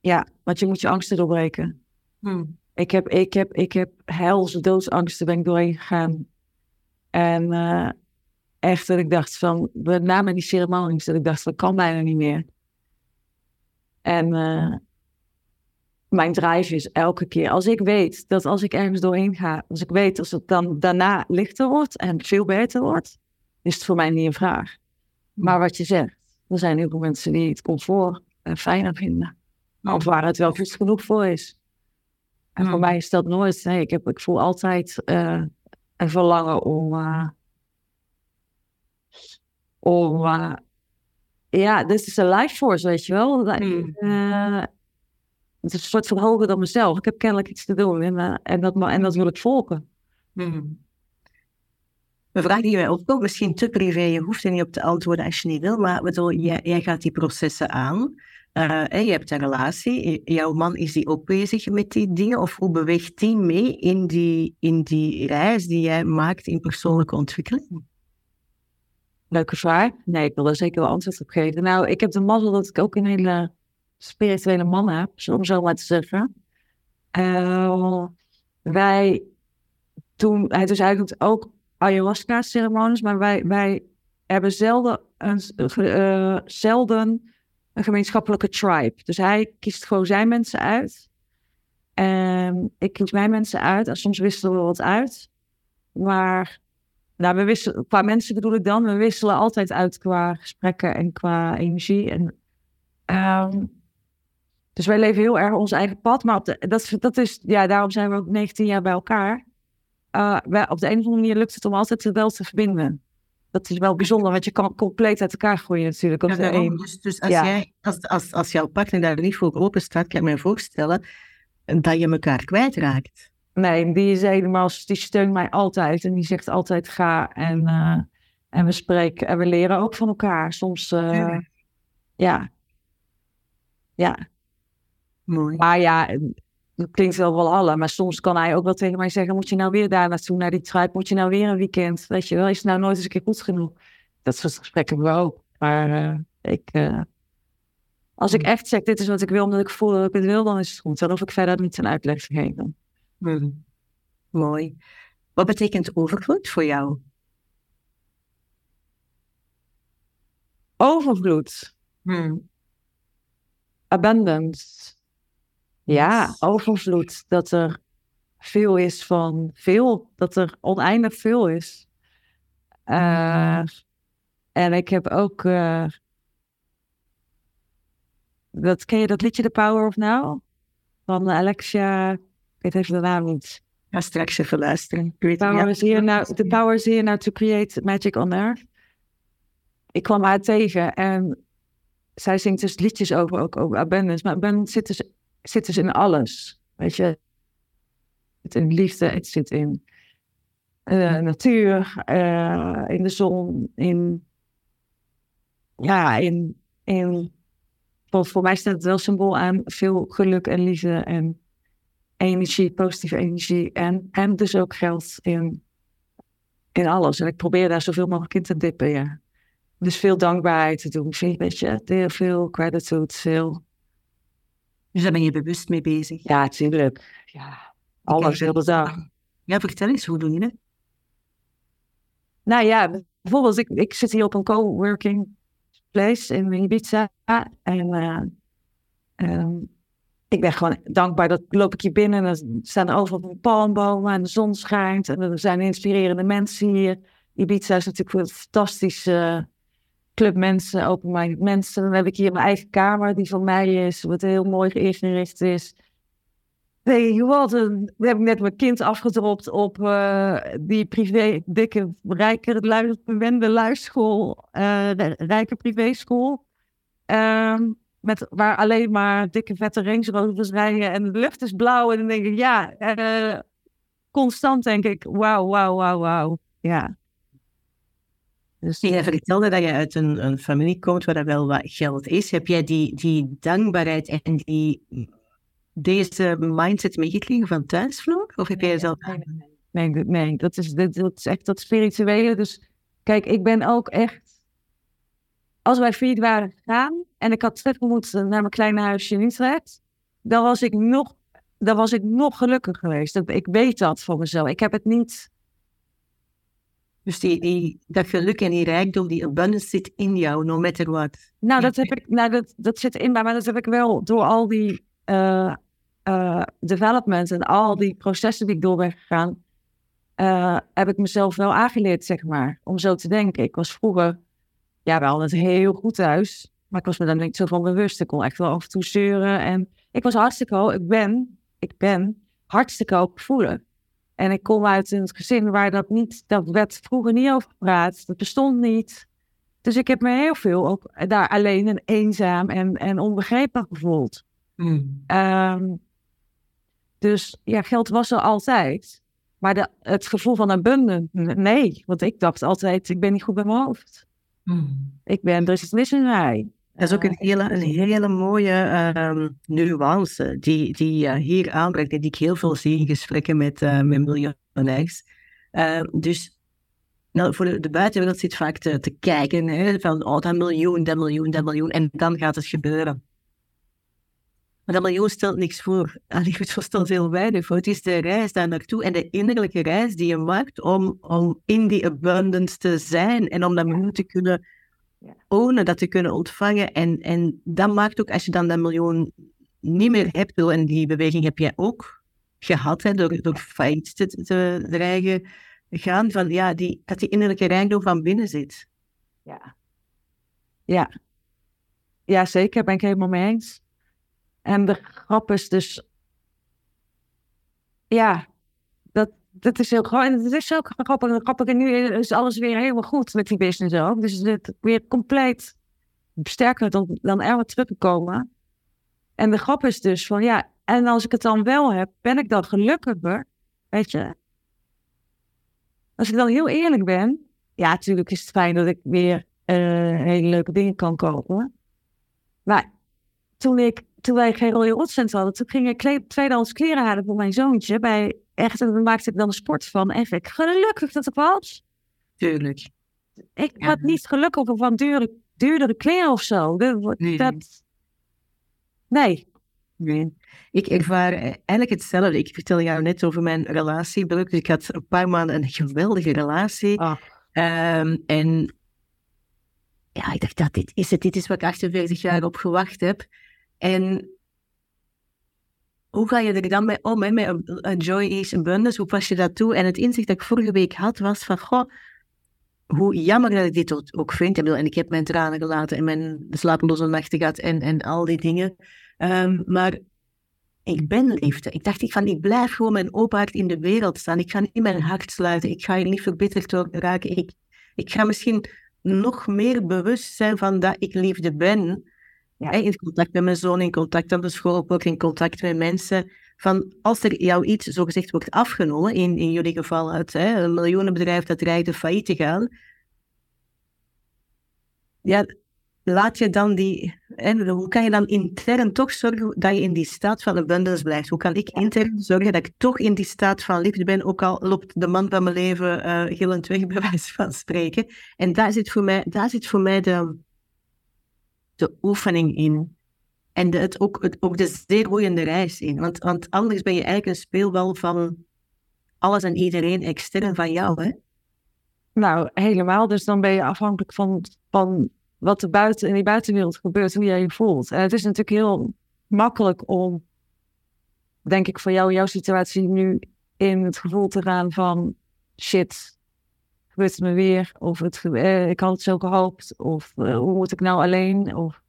ja, want je moet je angsten doorbreken. Hmm. Ik heb, ik heb, ik heb helse doodsangsten ben ik doorheen gegaan. En uh, echt dat ik dacht van, met name die ceremonies, dat ik dacht dat kan bijna niet meer. En uh, mijn drive is elke keer, als ik weet dat als ik ergens doorheen ga, als ik weet dat het dan daarna lichter wordt en veel beter wordt, is het voor mij niet een vraag. Maar wat je zegt, er zijn heel veel mensen die het comfort uh, fijner vinden. Of waar het wel goed genoeg voor is. En voor mij is dat nooit. Nee, ik, heb, ik voel altijd uh, een verlangen om. Uh, om. ja, dit is een life force, weet je wel. Mm. Het is een soort van hoger dan mezelf. Ik heb kennelijk iets te doen en, en, dat, en dat wil ik volgen. Een vraag die wij ook misschien te privé, je hoeft er niet op te antwoorden als je niet wil, maar bedoel, jij, jij gaat die processen aan. Uh, je hebt een relatie, jouw man is die ook bezig met die dingen, of hoe beweegt die mee in die, in die reis die jij maakt in persoonlijke ontwikkeling? Leuke vraag. Nee, ik wil er zeker wel antwoord op geven. Nou, ik heb de mazzel dat ik ook een hele spirituele man heb, om zo maar te zeggen. Uh, wij het is eigenlijk ook ayahuasca-ceremonies, maar wij, wij hebben zelden een, uh, zelden een gemeenschappelijke tribe. Dus hij kiest gewoon zijn mensen uit. En ik kies mijn mensen uit. En soms wisselen we wat uit. Maar nou, we wisselen, qua mensen bedoel ik dan, we wisselen altijd uit qua gesprekken en qua energie. En, um, dus wij leven heel erg ons eigen pad. Maar op de, dat, dat is, ja, daarom zijn we ook 19 jaar bij elkaar. Uh, wij, op de een of andere manier lukt het om altijd wel te verbinden dat is wel bijzonder, want je kan compleet uit elkaar groeien natuurlijk. Op ja, de dus, dus als, jij, als, als, als jouw partner daar niet voor open staat, kan ik me voorstellen dat je elkaar kwijtraakt. Nee, die is helemaal, die steunt mij altijd en die zegt altijd ga en, uh, en we spreken en we leren ook van elkaar. Soms, uh, ja. Ja. Mooi. Maar ja, dat klinkt wel wel alle, maar soms kan hij ook wel tegen mij zeggen: Moet je nou weer daar naartoe, naar die tribe? Moet je nou weer een weekend? Weet je wel, is het nou nooit eens een keer goed genoeg? Dat soort gesprekken hebben we ook. Maar uh, ik, uh, als ik echt zeg: Dit is wat ik wil, omdat ik voel dat ik het wil, dan is het goed. Dan hoef ik verder niet een uitleg te geven. Hmm. Mooi. Wat betekent overvloed voor jou? Overvloed. Hmm. Abundance. Ja, overvloed. Dat er veel is van veel. Dat er oneindig veel is. Uh, en ik heb ook. Uh, dat, ken je dat liedje The Power of Now? Van Alexia. Ik weet even de naam niet. Ja, straks even luisteren. Power, is here now, the power is here now to create magic on earth. Ik kwam haar tegen en zij zingt dus liedjes over, ook over abundance. Maar abundance zit dus zit dus in alles. Weet je, het zit in liefde, het zit in uh, natuur, uh, in de zon, in. Ja, in. in voor, voor mij staat het wel symbool aan veel geluk en liefde en energie, positieve energie. En, en dus ook geld in. in alles. En ik probeer daar zoveel mogelijk in te dippen, ja. Dus veel dankbaarheid te doen, veel, weet je, heel veel gratitude, veel... Dus daar ben je bewust mee bezig? Ja, tuurlijk. Ja, alles, heel de dag. Ja, vertel eens, hoe doe je het? Nou ja, bijvoorbeeld, ik, ik zit hier op een coworking place in Ibiza. En uh, ik ben gewoon dankbaar dat loop ik hier binnen en er staan overal palmbomen en de zon schijnt. En er zijn inspirerende mensen hier. Ibiza is natuurlijk een fantastische club mensen, open-minded mensen. Dan heb ik hier mijn eigen kamer die van mij is, wat heel mooi ingericht is. Weet je wat, dan heb ik net mijn kind afgedropt op uh, die privé, dikke, rijke, bewende luisschool, uh, rijke privéschool. Um, met, waar alleen maar dikke vette Range Rovers rijden en de lucht is blauw. En dan denk ik, ja, uh, constant denk ik, wauw, wauw, wauw, wauw. Ja. Dus je vertelde dat je uit een, een familie komt waar er wel wat geld is. Heb jij die, die dankbaarheid en die, deze mindset meegekregen van thuis, Of heb jij zelf... Nee, dat, is, dat, dat is echt dat spirituele. Dus kijk, ik ben ook echt als wij failliet waren gegaan en ik had terug moeten naar mijn kleine huisje in Utrecht, dan was ik nog, dan was ik nog gelukkiger geweest. Ik weet dat voor mezelf. Ik heb het niet. Dus die, die, dat geluk en die rijkdom, die abundance zit in jou, no matter what. Nou, dat, heb ik, nou dat, dat zit in mij, maar dat heb ik wel door al die uh, uh, development en al die processen die ik door ben gegaan, uh, heb ik mezelf wel aangeleerd, zeg maar, om zo te denken. Ik was vroeger ja, wel het heel goed thuis. Maar ik was me daar niet zo van bewust. Ik kon echt wel af en toe zeuren. En ik was hartstikke Ik ben, ik ben hartstikke hoog voelen. En ik kom uit een gezin waar dat niet, dat werd vroeger niet over gepraat. Dat bestond niet. Dus ik heb me heel veel ook daar alleen en eenzaam en, en onbegrepen gevoeld. Hmm. Ehm, dus ja, geld was er altijd. Maar de, het gevoel van abundant, nee. Want ik dacht altijd, ik ben niet goed bij mijn hoofd. Hmm. Ik ben dus mis in mij. Dat is ook een hele, een hele mooie uh, nuance die, die uh, hier aanbrengt en die ik heel veel zie in gesprekken met, uh, met miljonairs. Uh, dus nou, voor de, de buitenwereld zit vaak te, te kijken hè, van oh, dat miljoen, dat miljoen, dat miljoen en dan gaat het gebeuren. Maar dat miljoen stelt niks voor. Allee, het stelt heel weinig voor. Het is de reis daar naartoe en de innerlijke reis die je maakt om, om in die abundance te zijn en om dat miljoen te kunnen ownen, dat te kunnen ontvangen. En, en dat maakt ook, als je dan dat miljoen niet meer hebt, en die beweging heb jij ook gehad, hè, door, door failliet te, te dreigen gaan, van, ja, die, dat die innerlijke rijkdom van binnen zit. Ja. Ja. Ja, zeker, ben ik helemaal mee eens. En de grap is dus, ja, dat, is heel grappig. Het is ook grappig. En grappig. En nu is alles weer helemaal goed met die business ook. Dus het weer compleet sterker dan, dan er wat teruggekomen. En de grap is dus van, ja, en als ik het dan wel heb, ben ik dan gelukkiger? Weet je? Als ik dan heel eerlijk ben, ja, natuurlijk is het fijn dat ik weer uh, hele leuke dingen kan kopen. Maar toen ik toen wij geen Royal Rotcent hadden, toen ging ik tweedehands kleren halen voor mijn zoontje. Bij echt, en daar maakte ik dan een sport van. En ik gelukkig dat ik was. Tuurlijk. Ik had niet gelukkig van dure, duurdere kleren of zo. Dat, nee. Dat, nee. nee. Ik ervaar eigenlijk hetzelfde. Ik vertel jou net over mijn relatiebreuk. Dus ik had een paar maanden een geweldige relatie. Um, en ja, ik dacht dat dit is het. Dit is wat ik 48 jaar op gewacht heb. En hoe ga je er dan mee om, hè, met een Joy is abundance? Hoe pas je dat toe? En het inzicht dat ik vorige week had, was van, goh, hoe jammer dat ik dit ook vind. En ik heb mijn tranen gelaten en mijn slapeloze nachten gehad en, en al die dingen. Um, maar ik ben liefde. Ik dacht, ik, van, ik blijf gewoon mijn open in de wereld staan. Ik ga niet mijn hart sluiten. Ik ga hier niet verbitterd raken. Ik, ik ga misschien nog meer bewust zijn van dat ik liefde ben. Ja. In contact met mijn zoon, in contact op de school, ook in contact met mensen. Van als er jou iets zogezegd wordt afgenomen, in, in jullie geval uit hè, een miljoenenbedrijf dat dreigt failliet te gaan, ja, laat je dan die, hoe kan je dan intern toch zorgen dat je in die staat van abundance blijft? Hoe kan ik intern zorgen dat ik toch in die staat van liefde ben, ook al loopt de man van mijn leven uh, gillend weg, bij wijze van spreken. En daar zit voor mij, daar zit voor mij de, de oefening in. En de, het, ook, het, ook de zeer roeiende reis in. Want, want anders ben je eigenlijk een speelbal van alles en iedereen extern van jou, hè? Nou, helemaal. Dus dan ben je afhankelijk van, van wat er buiten, in die buitenwereld gebeurt, hoe jij je voelt. En het is natuurlijk heel makkelijk om, denk ik, voor jou, jouw situatie nu in het gevoel te gaan van shit, gebeurt het me weer? Of het, eh, ik had het zo gehoopt? Of eh, hoe moet ik nou alleen? Of...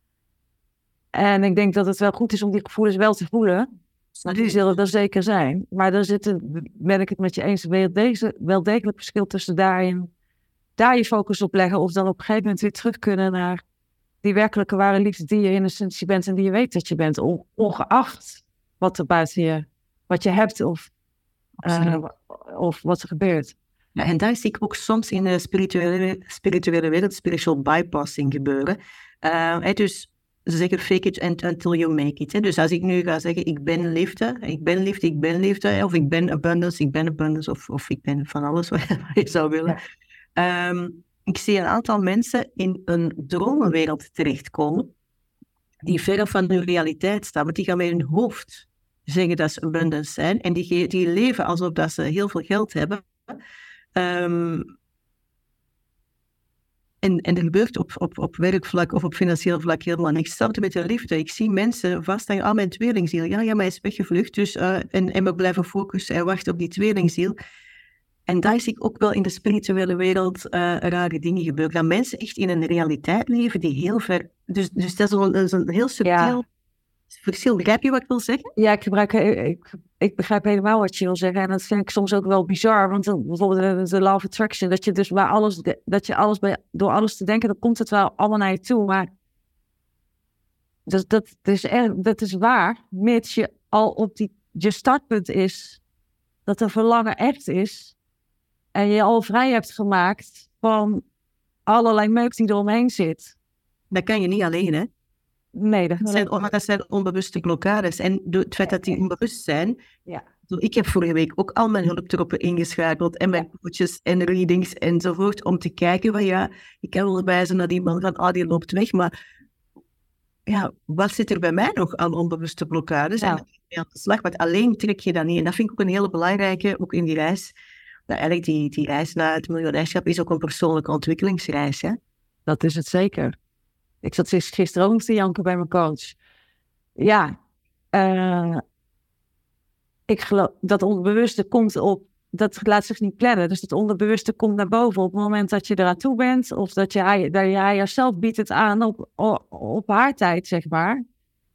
En ik denk dat het wel goed is om die gevoelens wel te voelen. Die zullen er zeker zijn. Maar er zit, ben ik het met je eens, wel degelijk verschil tussen daarin daar je focus op leggen. Of dan op een gegeven moment weer terug kunnen naar die werkelijke ware liefde die je in essentie bent en die je weet dat je bent. Ongeacht wat er buiten je, wat je hebt of, uh, of wat er gebeurt. Ja, en daar zie ik ook soms in de spirituele, spirituele wereld spiritual bypassing gebeuren. Uh, dus ze zeggen fake it until you make it. Hè. Dus als ik nu ga zeggen ik ben liefde, ik ben liefde, ik ben liefde, of ik ben abundance, ik ben abundance, of, of ik ben van alles wat je zou willen. Ehm, ik zie een aantal mensen in een dromenwereld terechtkomen, die verre van hun realiteit staan, want die gaan met hun hoofd zeggen dat ze abundance zijn, en die, die leven alsof dat ze heel veel geld hebben. Um, en, en er gebeurt op, op, op werkvlak of op financieel vlak helemaal niks. Hetzelfde met de liefde. Ik zie mensen vasthangen aan mijn tweelingziel. Ja, ja, mij is weggevlucht. Dus, uh, en, en we blijven focussen en wachten op die tweelingziel. En daar zie ik ook wel in de spirituele wereld uh, rare dingen gebeuren. Dat mensen echt in een realiteit leven die heel ver... Dus, dus dat, is een, dat is een heel subtiel verschil. Begrijp je wat ik wil zeggen? Ja, ik, gebruik, ik, ik begrijp helemaal wat je wil zeggen. En dat vind ik soms ook wel bizar. Want bijvoorbeeld de, law of attraction, dat je dus bij alles, dat je alles bij, door alles te denken, dan komt het wel allemaal naar je toe. Maar dat, dat, is, dat is waar, mits je al op die, je startpunt is, dat de verlangen echt is. En je al vrij hebt gemaakt van allerlei meuk die eromheen zit. Dat kan je niet alleen, hè? Nee, dat, zijn, dat zijn onbewuste blokkades. En door het feit dat die onbewust zijn. Ja. Ik heb vorige week ook al mijn hulptroppen ingeschakeld en mijn coaches en readings enzovoort. Om te kijken van ja, ik kan wel wijzen naar die man van ah, die loopt weg. Maar ja, wat zit er bij mij nog aan onbewuste blokkades? Ja. En aan de slag, want alleen trek je dat niet. En dat vind ik ook een hele belangrijke, ook in die reis. Nou, eigenlijk die, die reis naar het miljonairschap is ook een persoonlijke ontwikkelingsreis. Hè? Dat is het zeker. Ik zat gisteren ook te janken bij mijn coach. Ja, uh, ik geloof dat onderbewuste komt op, dat laat zich niet plannen. Dus het onderbewuste komt naar boven op het moment dat je eraan toe bent. Of dat je, dat je jezelf biedt het aan op, op, haar tijd, zeg maar.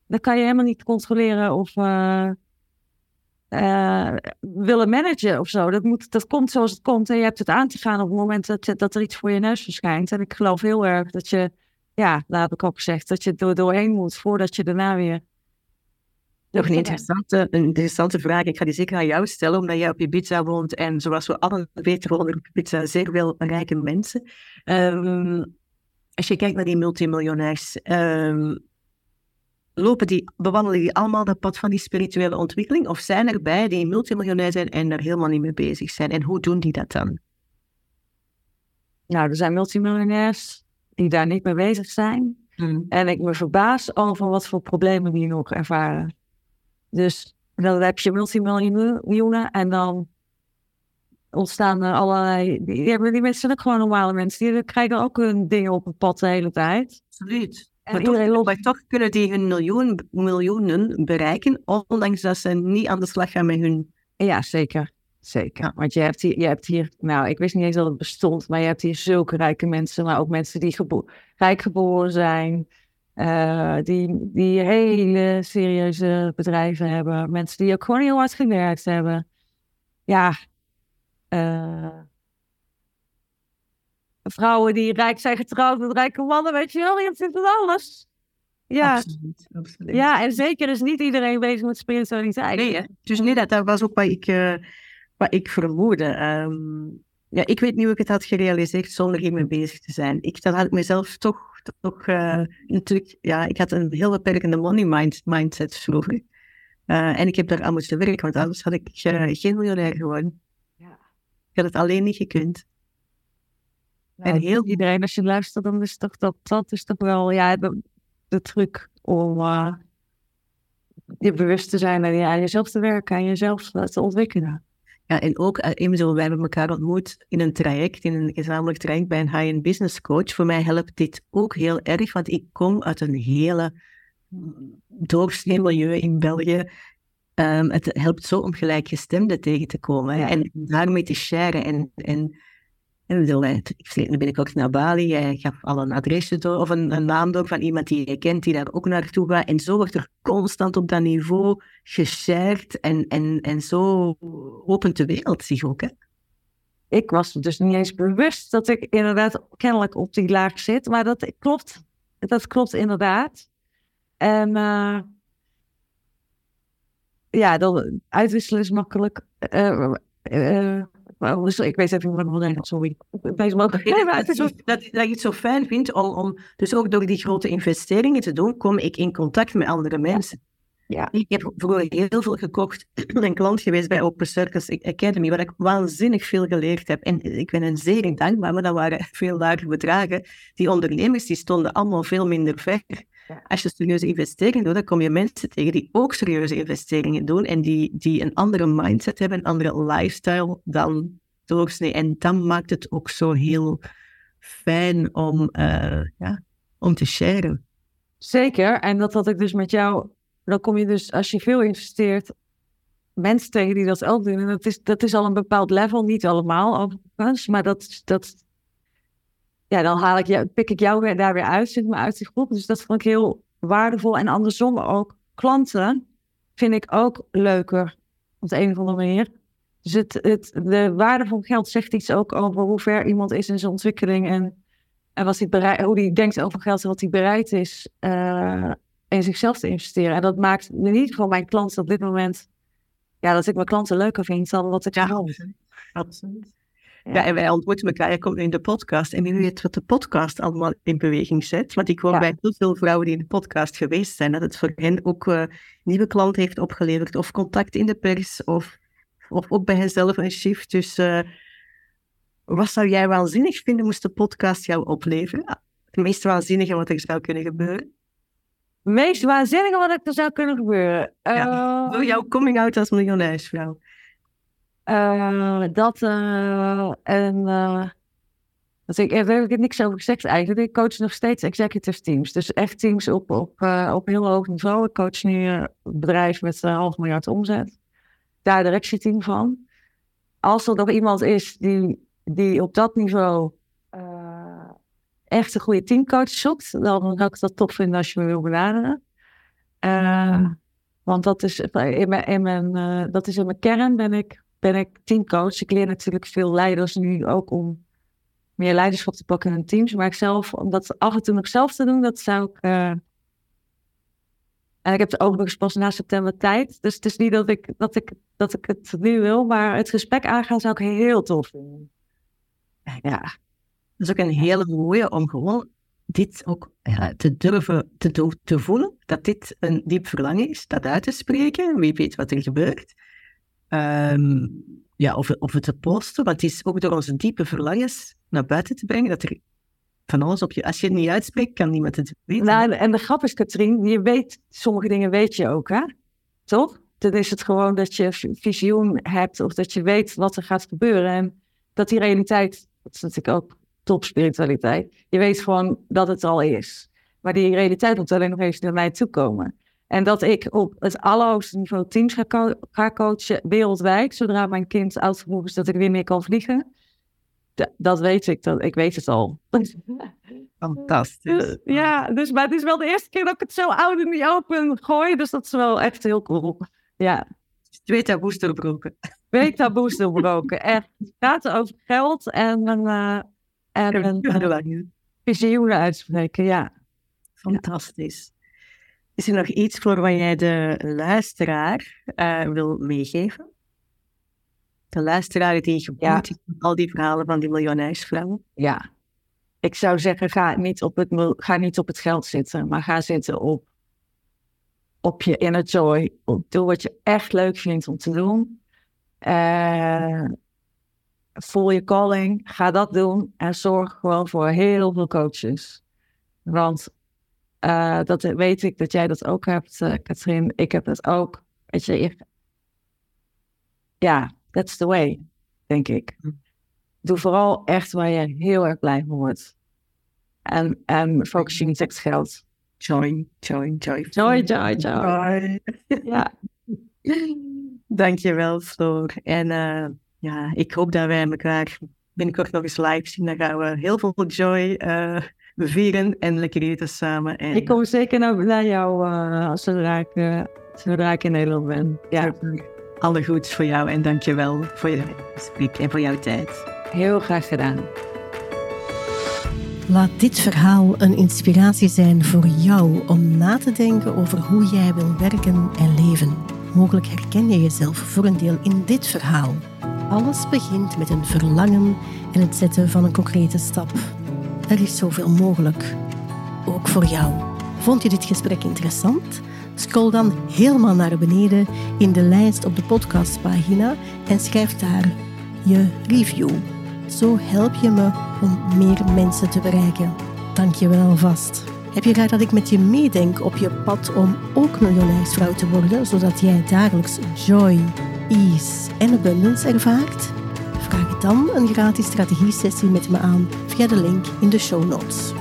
Dan kan je helemaal niet controleren of uh, uh, willen managen of zo. Dat, moet, dat komt zoals het komt en je hebt het aan te gaan op het moment dat, dat er iets voor je neus verschijnt. En ik geloof heel erg dat je ja, heb ik ook gezegd, dat je er doorheen moet voordat je daarna weer... Nog een interessante, een interessante vraag. Ik ga die zeker aan jou stellen, omdat jij op Ibiza woont en zoals we allen weten wonen op Ibiza zeer veel rijke mensen. Um, als je kijkt naar die multimiljonairs, um, lopen die, bewandelen die allemaal dat pad van die spirituele ontwikkeling? Of zijn er bij die multimiljonair zijn en daar helemaal niet mee bezig zijn? En hoe doen die dat dan? Nou, er zijn multimiljonairs die daar niet mee bezig zijn. Hmm. En ik me verbaas over wat voor problemen die nog ervaren. Dus dan heb je multimiljoenen en dan ontstaan er allerlei... Die, die mensen zijn ook gewoon normale mensen. Die krijgen ook hun dingen op het pad de hele tijd. Absoluut. En maar, toch, maar toch kunnen die hun miljoen, miljoenen bereiken, ondanks dat ze niet aan de slag gaan met hun... Ja, zeker. Zeker. Want je hebt, hier, je hebt hier, nou, ik wist niet eens dat het bestond, maar je hebt hier zulke rijke mensen, maar ook mensen die rijk geboren zijn, uh, die, die hele serieuze bedrijven hebben, mensen die ook gewoon heel hard gewerkt hebben. Ja, uh, vrouwen die rijk zijn getrouwd met rijke mannen, weet je wel, je hebt het alles. Ja. Absoluut, absoluut. Ja, en zeker is niet iedereen bezig met spiritualiteit. Nee, hè? dus nee, dat, was ook wat ik... Uh wat ik vermoedde. Um, ja, ik weet niet hoe ik het had gerealiseerd zonder hiermee bezig te zijn. Ik, dan had ik mezelf toch toch uh, natuurlijk, ja, ik had een heel beperkende money mind, mindset vroeger. Uh, en ik heb daar aan moeten werken, want anders had ik uh, geen miljonair geworden. Ja. Ik had het alleen niet gekund. Nou, en heel iedereen, als je luistert, dan is toch dat, dat is toch wel ja, de, de truc om je bewust te zijn en aan jezelf te werken, en jezelf te ontwikkelen. Ja, en ook, uh, wij hebben elkaar ontmoet in een traject, in een gezamenlijk traject bij een high-end business coach. Voor mij helpt dit ook heel erg, want ik kom uit een hele doorsnee milieu in België. Um, het helpt zo om gelijkgestemden tegen te komen en daarmee te sharen. En, en en bedoel, nu ben ik ook naar Bali. Hij gaf al een adresje door, of een, een, naam door van iemand die je kent, die daar ook naartoe gaat. En zo wordt er constant op dat niveau geshared. En, en, en zo opent de wereld zich ook. Hè? Ik was dus niet eens bewust dat ik inderdaad kennelijk op die laag zit. Maar dat klopt. Dat klopt inderdaad. En uh, ja, dan uitwisselen is makkelijk. Uh, ik weet even ik nog sorry. Deze het is dat, dat je het zo fijn vindt om, om, dus ook door die grote investeringen te doen, kom ik in contact met andere mensen. Ja. Ik heb vroeger heel veel gekocht en klant geweest bij Open Circus Academy, waar ik waanzinnig veel geleerd heb. En ik ben een zeer dankbaar, maar dat waren veel lagere bedragen. Die ondernemers die stonden allemaal veel minder ver. Als je serieuze investeringen doet, dan kom je mensen tegen die ook serieuze investeringen doen en die, die een andere mindset hebben, een andere lifestyle dan doorsnee. En dan maakt het ook zo heel fijn om, uh, ja, om te sharen. Zeker, en dat had ik dus met jou. Dan kom je dus, als je veel investeert, mensen tegen die dat ook doen. En dat is, dat is al een bepaald level, niet allemaal overigens, maar dat, dat, ja, dan haal ik jou, pik ik jou weer, daar weer uit, zit me uit die groep. Dus dat vond ik heel waardevol. En andersom ook, klanten vind ik ook leuker op de een of andere manier. Dus het, het, de waarde van geld zegt iets ook over hoe ver iemand is in zijn ontwikkeling en, en wat hij bereid, hoe hij denkt over geld en wat hij bereid is uh, in zichzelf te investeren. En dat maakt in ieder geval mijn klanten op dit moment, ja, dat ik mijn klanten leuker vind dan wat ik ja, absoluut. Ja. en wij ontmoeten elkaar. Je komt in de podcast en wie weet wat de podcast allemaal in beweging zet. Want ik hoor bij heel veel vrouwen die in de podcast geweest zijn, dat het voor hen ook uh, nieuwe klanten heeft opgeleverd. Of contact in de pers, of, of ook bij henzelf een shift. Dus uh, wat zou jij waanzinnig vinden moest de podcast jou opleveren? Het meest waanzinnige wat er zou kunnen gebeuren? Het meest waanzinnige wat er zou kunnen gebeuren? Ja, door jouw coming out als miljonairsvrouw. Uh, dat uh, en uh, dat ik, daar heb ik niks over gezegd eigenlijk. Ik coach nog steeds executive teams. Dus echt teams op, op, op heel hoog niveau. Ik coach nu een bedrijf met een half miljard omzet. Daar directieteam van. Als er nog iemand is die, die op dat niveau echt een goede teamcoach zoekt, dan zou ik dat top vinden als je me wil benaderen. want dat is in mijn, in mijn, dat is in mijn kern ben ik ben ik teamcoach. Ik leer natuurlijk veel leiders nu ook om meer leiderschap te pakken in hun teams. Maar ik zelf, om dat af en toe nog zelf te doen, dat zou ik. Uh... En ik heb er overigens pas na september tijd. Dus het is niet dat ik, dat, ik, dat ik het nu wil, maar het gesprek aangaan zou ik heel tof vinden. Ja, dat is ook een hele mooie om gewoon dit ook ja, te durven te, te voelen. Dat dit een diep verlangen is, dat uit te spreken. Wie weet wat er gebeurt. Um, ja, of, of het te posten, want het is ook door onze diepe verlangens naar buiten te brengen dat er van alles op je... Als je het niet uitspreekt, kan niemand het weten. Nou, en de grap is, Katrien, je weet, sommige dingen weet je ook, hè? Toch? Dan is het gewoon dat je visioen hebt of dat je weet wat er gaat gebeuren. En dat die realiteit, dat is natuurlijk ook topspiritualiteit, je weet gewoon dat het al is. Maar die realiteit moet alleen nog even naar mij toe komen. En dat ik op het allerhoogste niveau teams ga, coachen wereldwijd, zodra mijn kind oud genoeg is dat ik weer meer kan vliegen. dat weet ik, dat, ik weet het al. Fantastisch. ja, dus, maar het is wel de eerste keer dat ik het zo oud in die open gooi, dus dat is wel echt heel cool. Ja. Twee taboes doorbroken. Twee taboes doorbroken, echt. Praten over geld en een, uh, en een visioenen uitspreken, ja. Fantastisch. Is er nog iets voor wat jij de luisteraar uh, wil meegeven? De luisteraar die geboeid ja. al die verhalen van die miljonairsvrouwen. Ja. ik zou zeggen, ga niet, op het, ga niet op het geld zitten, maar ga zitten op, op je inner joy. Op- Doe wat je echt leuk vindt om te doen. Eh, voel je calling, ga dat doen en zorg gewoon voor heel veel coaches. Want eh, dat weet ik dat jij dat ook hebt, eh Katrien. Ik heb dat ook. Weet je, ik- ja, that's the way, denk ik. Doe vooral echt waar je heel erg blij van wordt. En, en focus je niet op het geld. Joy, joy, joy. Joy, joy, joy. Joy. Ja, Dankjewel, Floor. En eh, ja, ik hoop dat wij elkaar binnenkort nog eens live zien. Dan gaan we heel veel joy vieren en lekker eten samen. En, ik kom zeker naar, naar jou eh, zodra, ik, zodra ik in Nederland ben. Ja, Alle goeds voor jou en dankjewel voor je gesprek en voor jouw tijd. heel graag gedaan. Laat dit verhaal een inspiratie zijn voor jou om na te denken over hoe jij wil werken en leven. Mogelijk herken je jezelf voor een deel in dit verhaal. Alles begint met een verlangen en het zetten van een concrete stap. Er is zoveel mogelijk. Ook voor jou. Vond je dit gesprek interessant? Scroll dan helemaal naar beneden in de lijst op de podcastpagina en schrijf daar je review. Zo help je me om meer mensen te bereiken. Dank je wel alvast. Heb je graag dat ik met je meedenk op je pad om ook miljonairsvrouw te worden, zodat jij dagelijks joy, ease en abundance ervaart? Vraag dan een gratis strategie-sessie met me aan via de link in de show notes.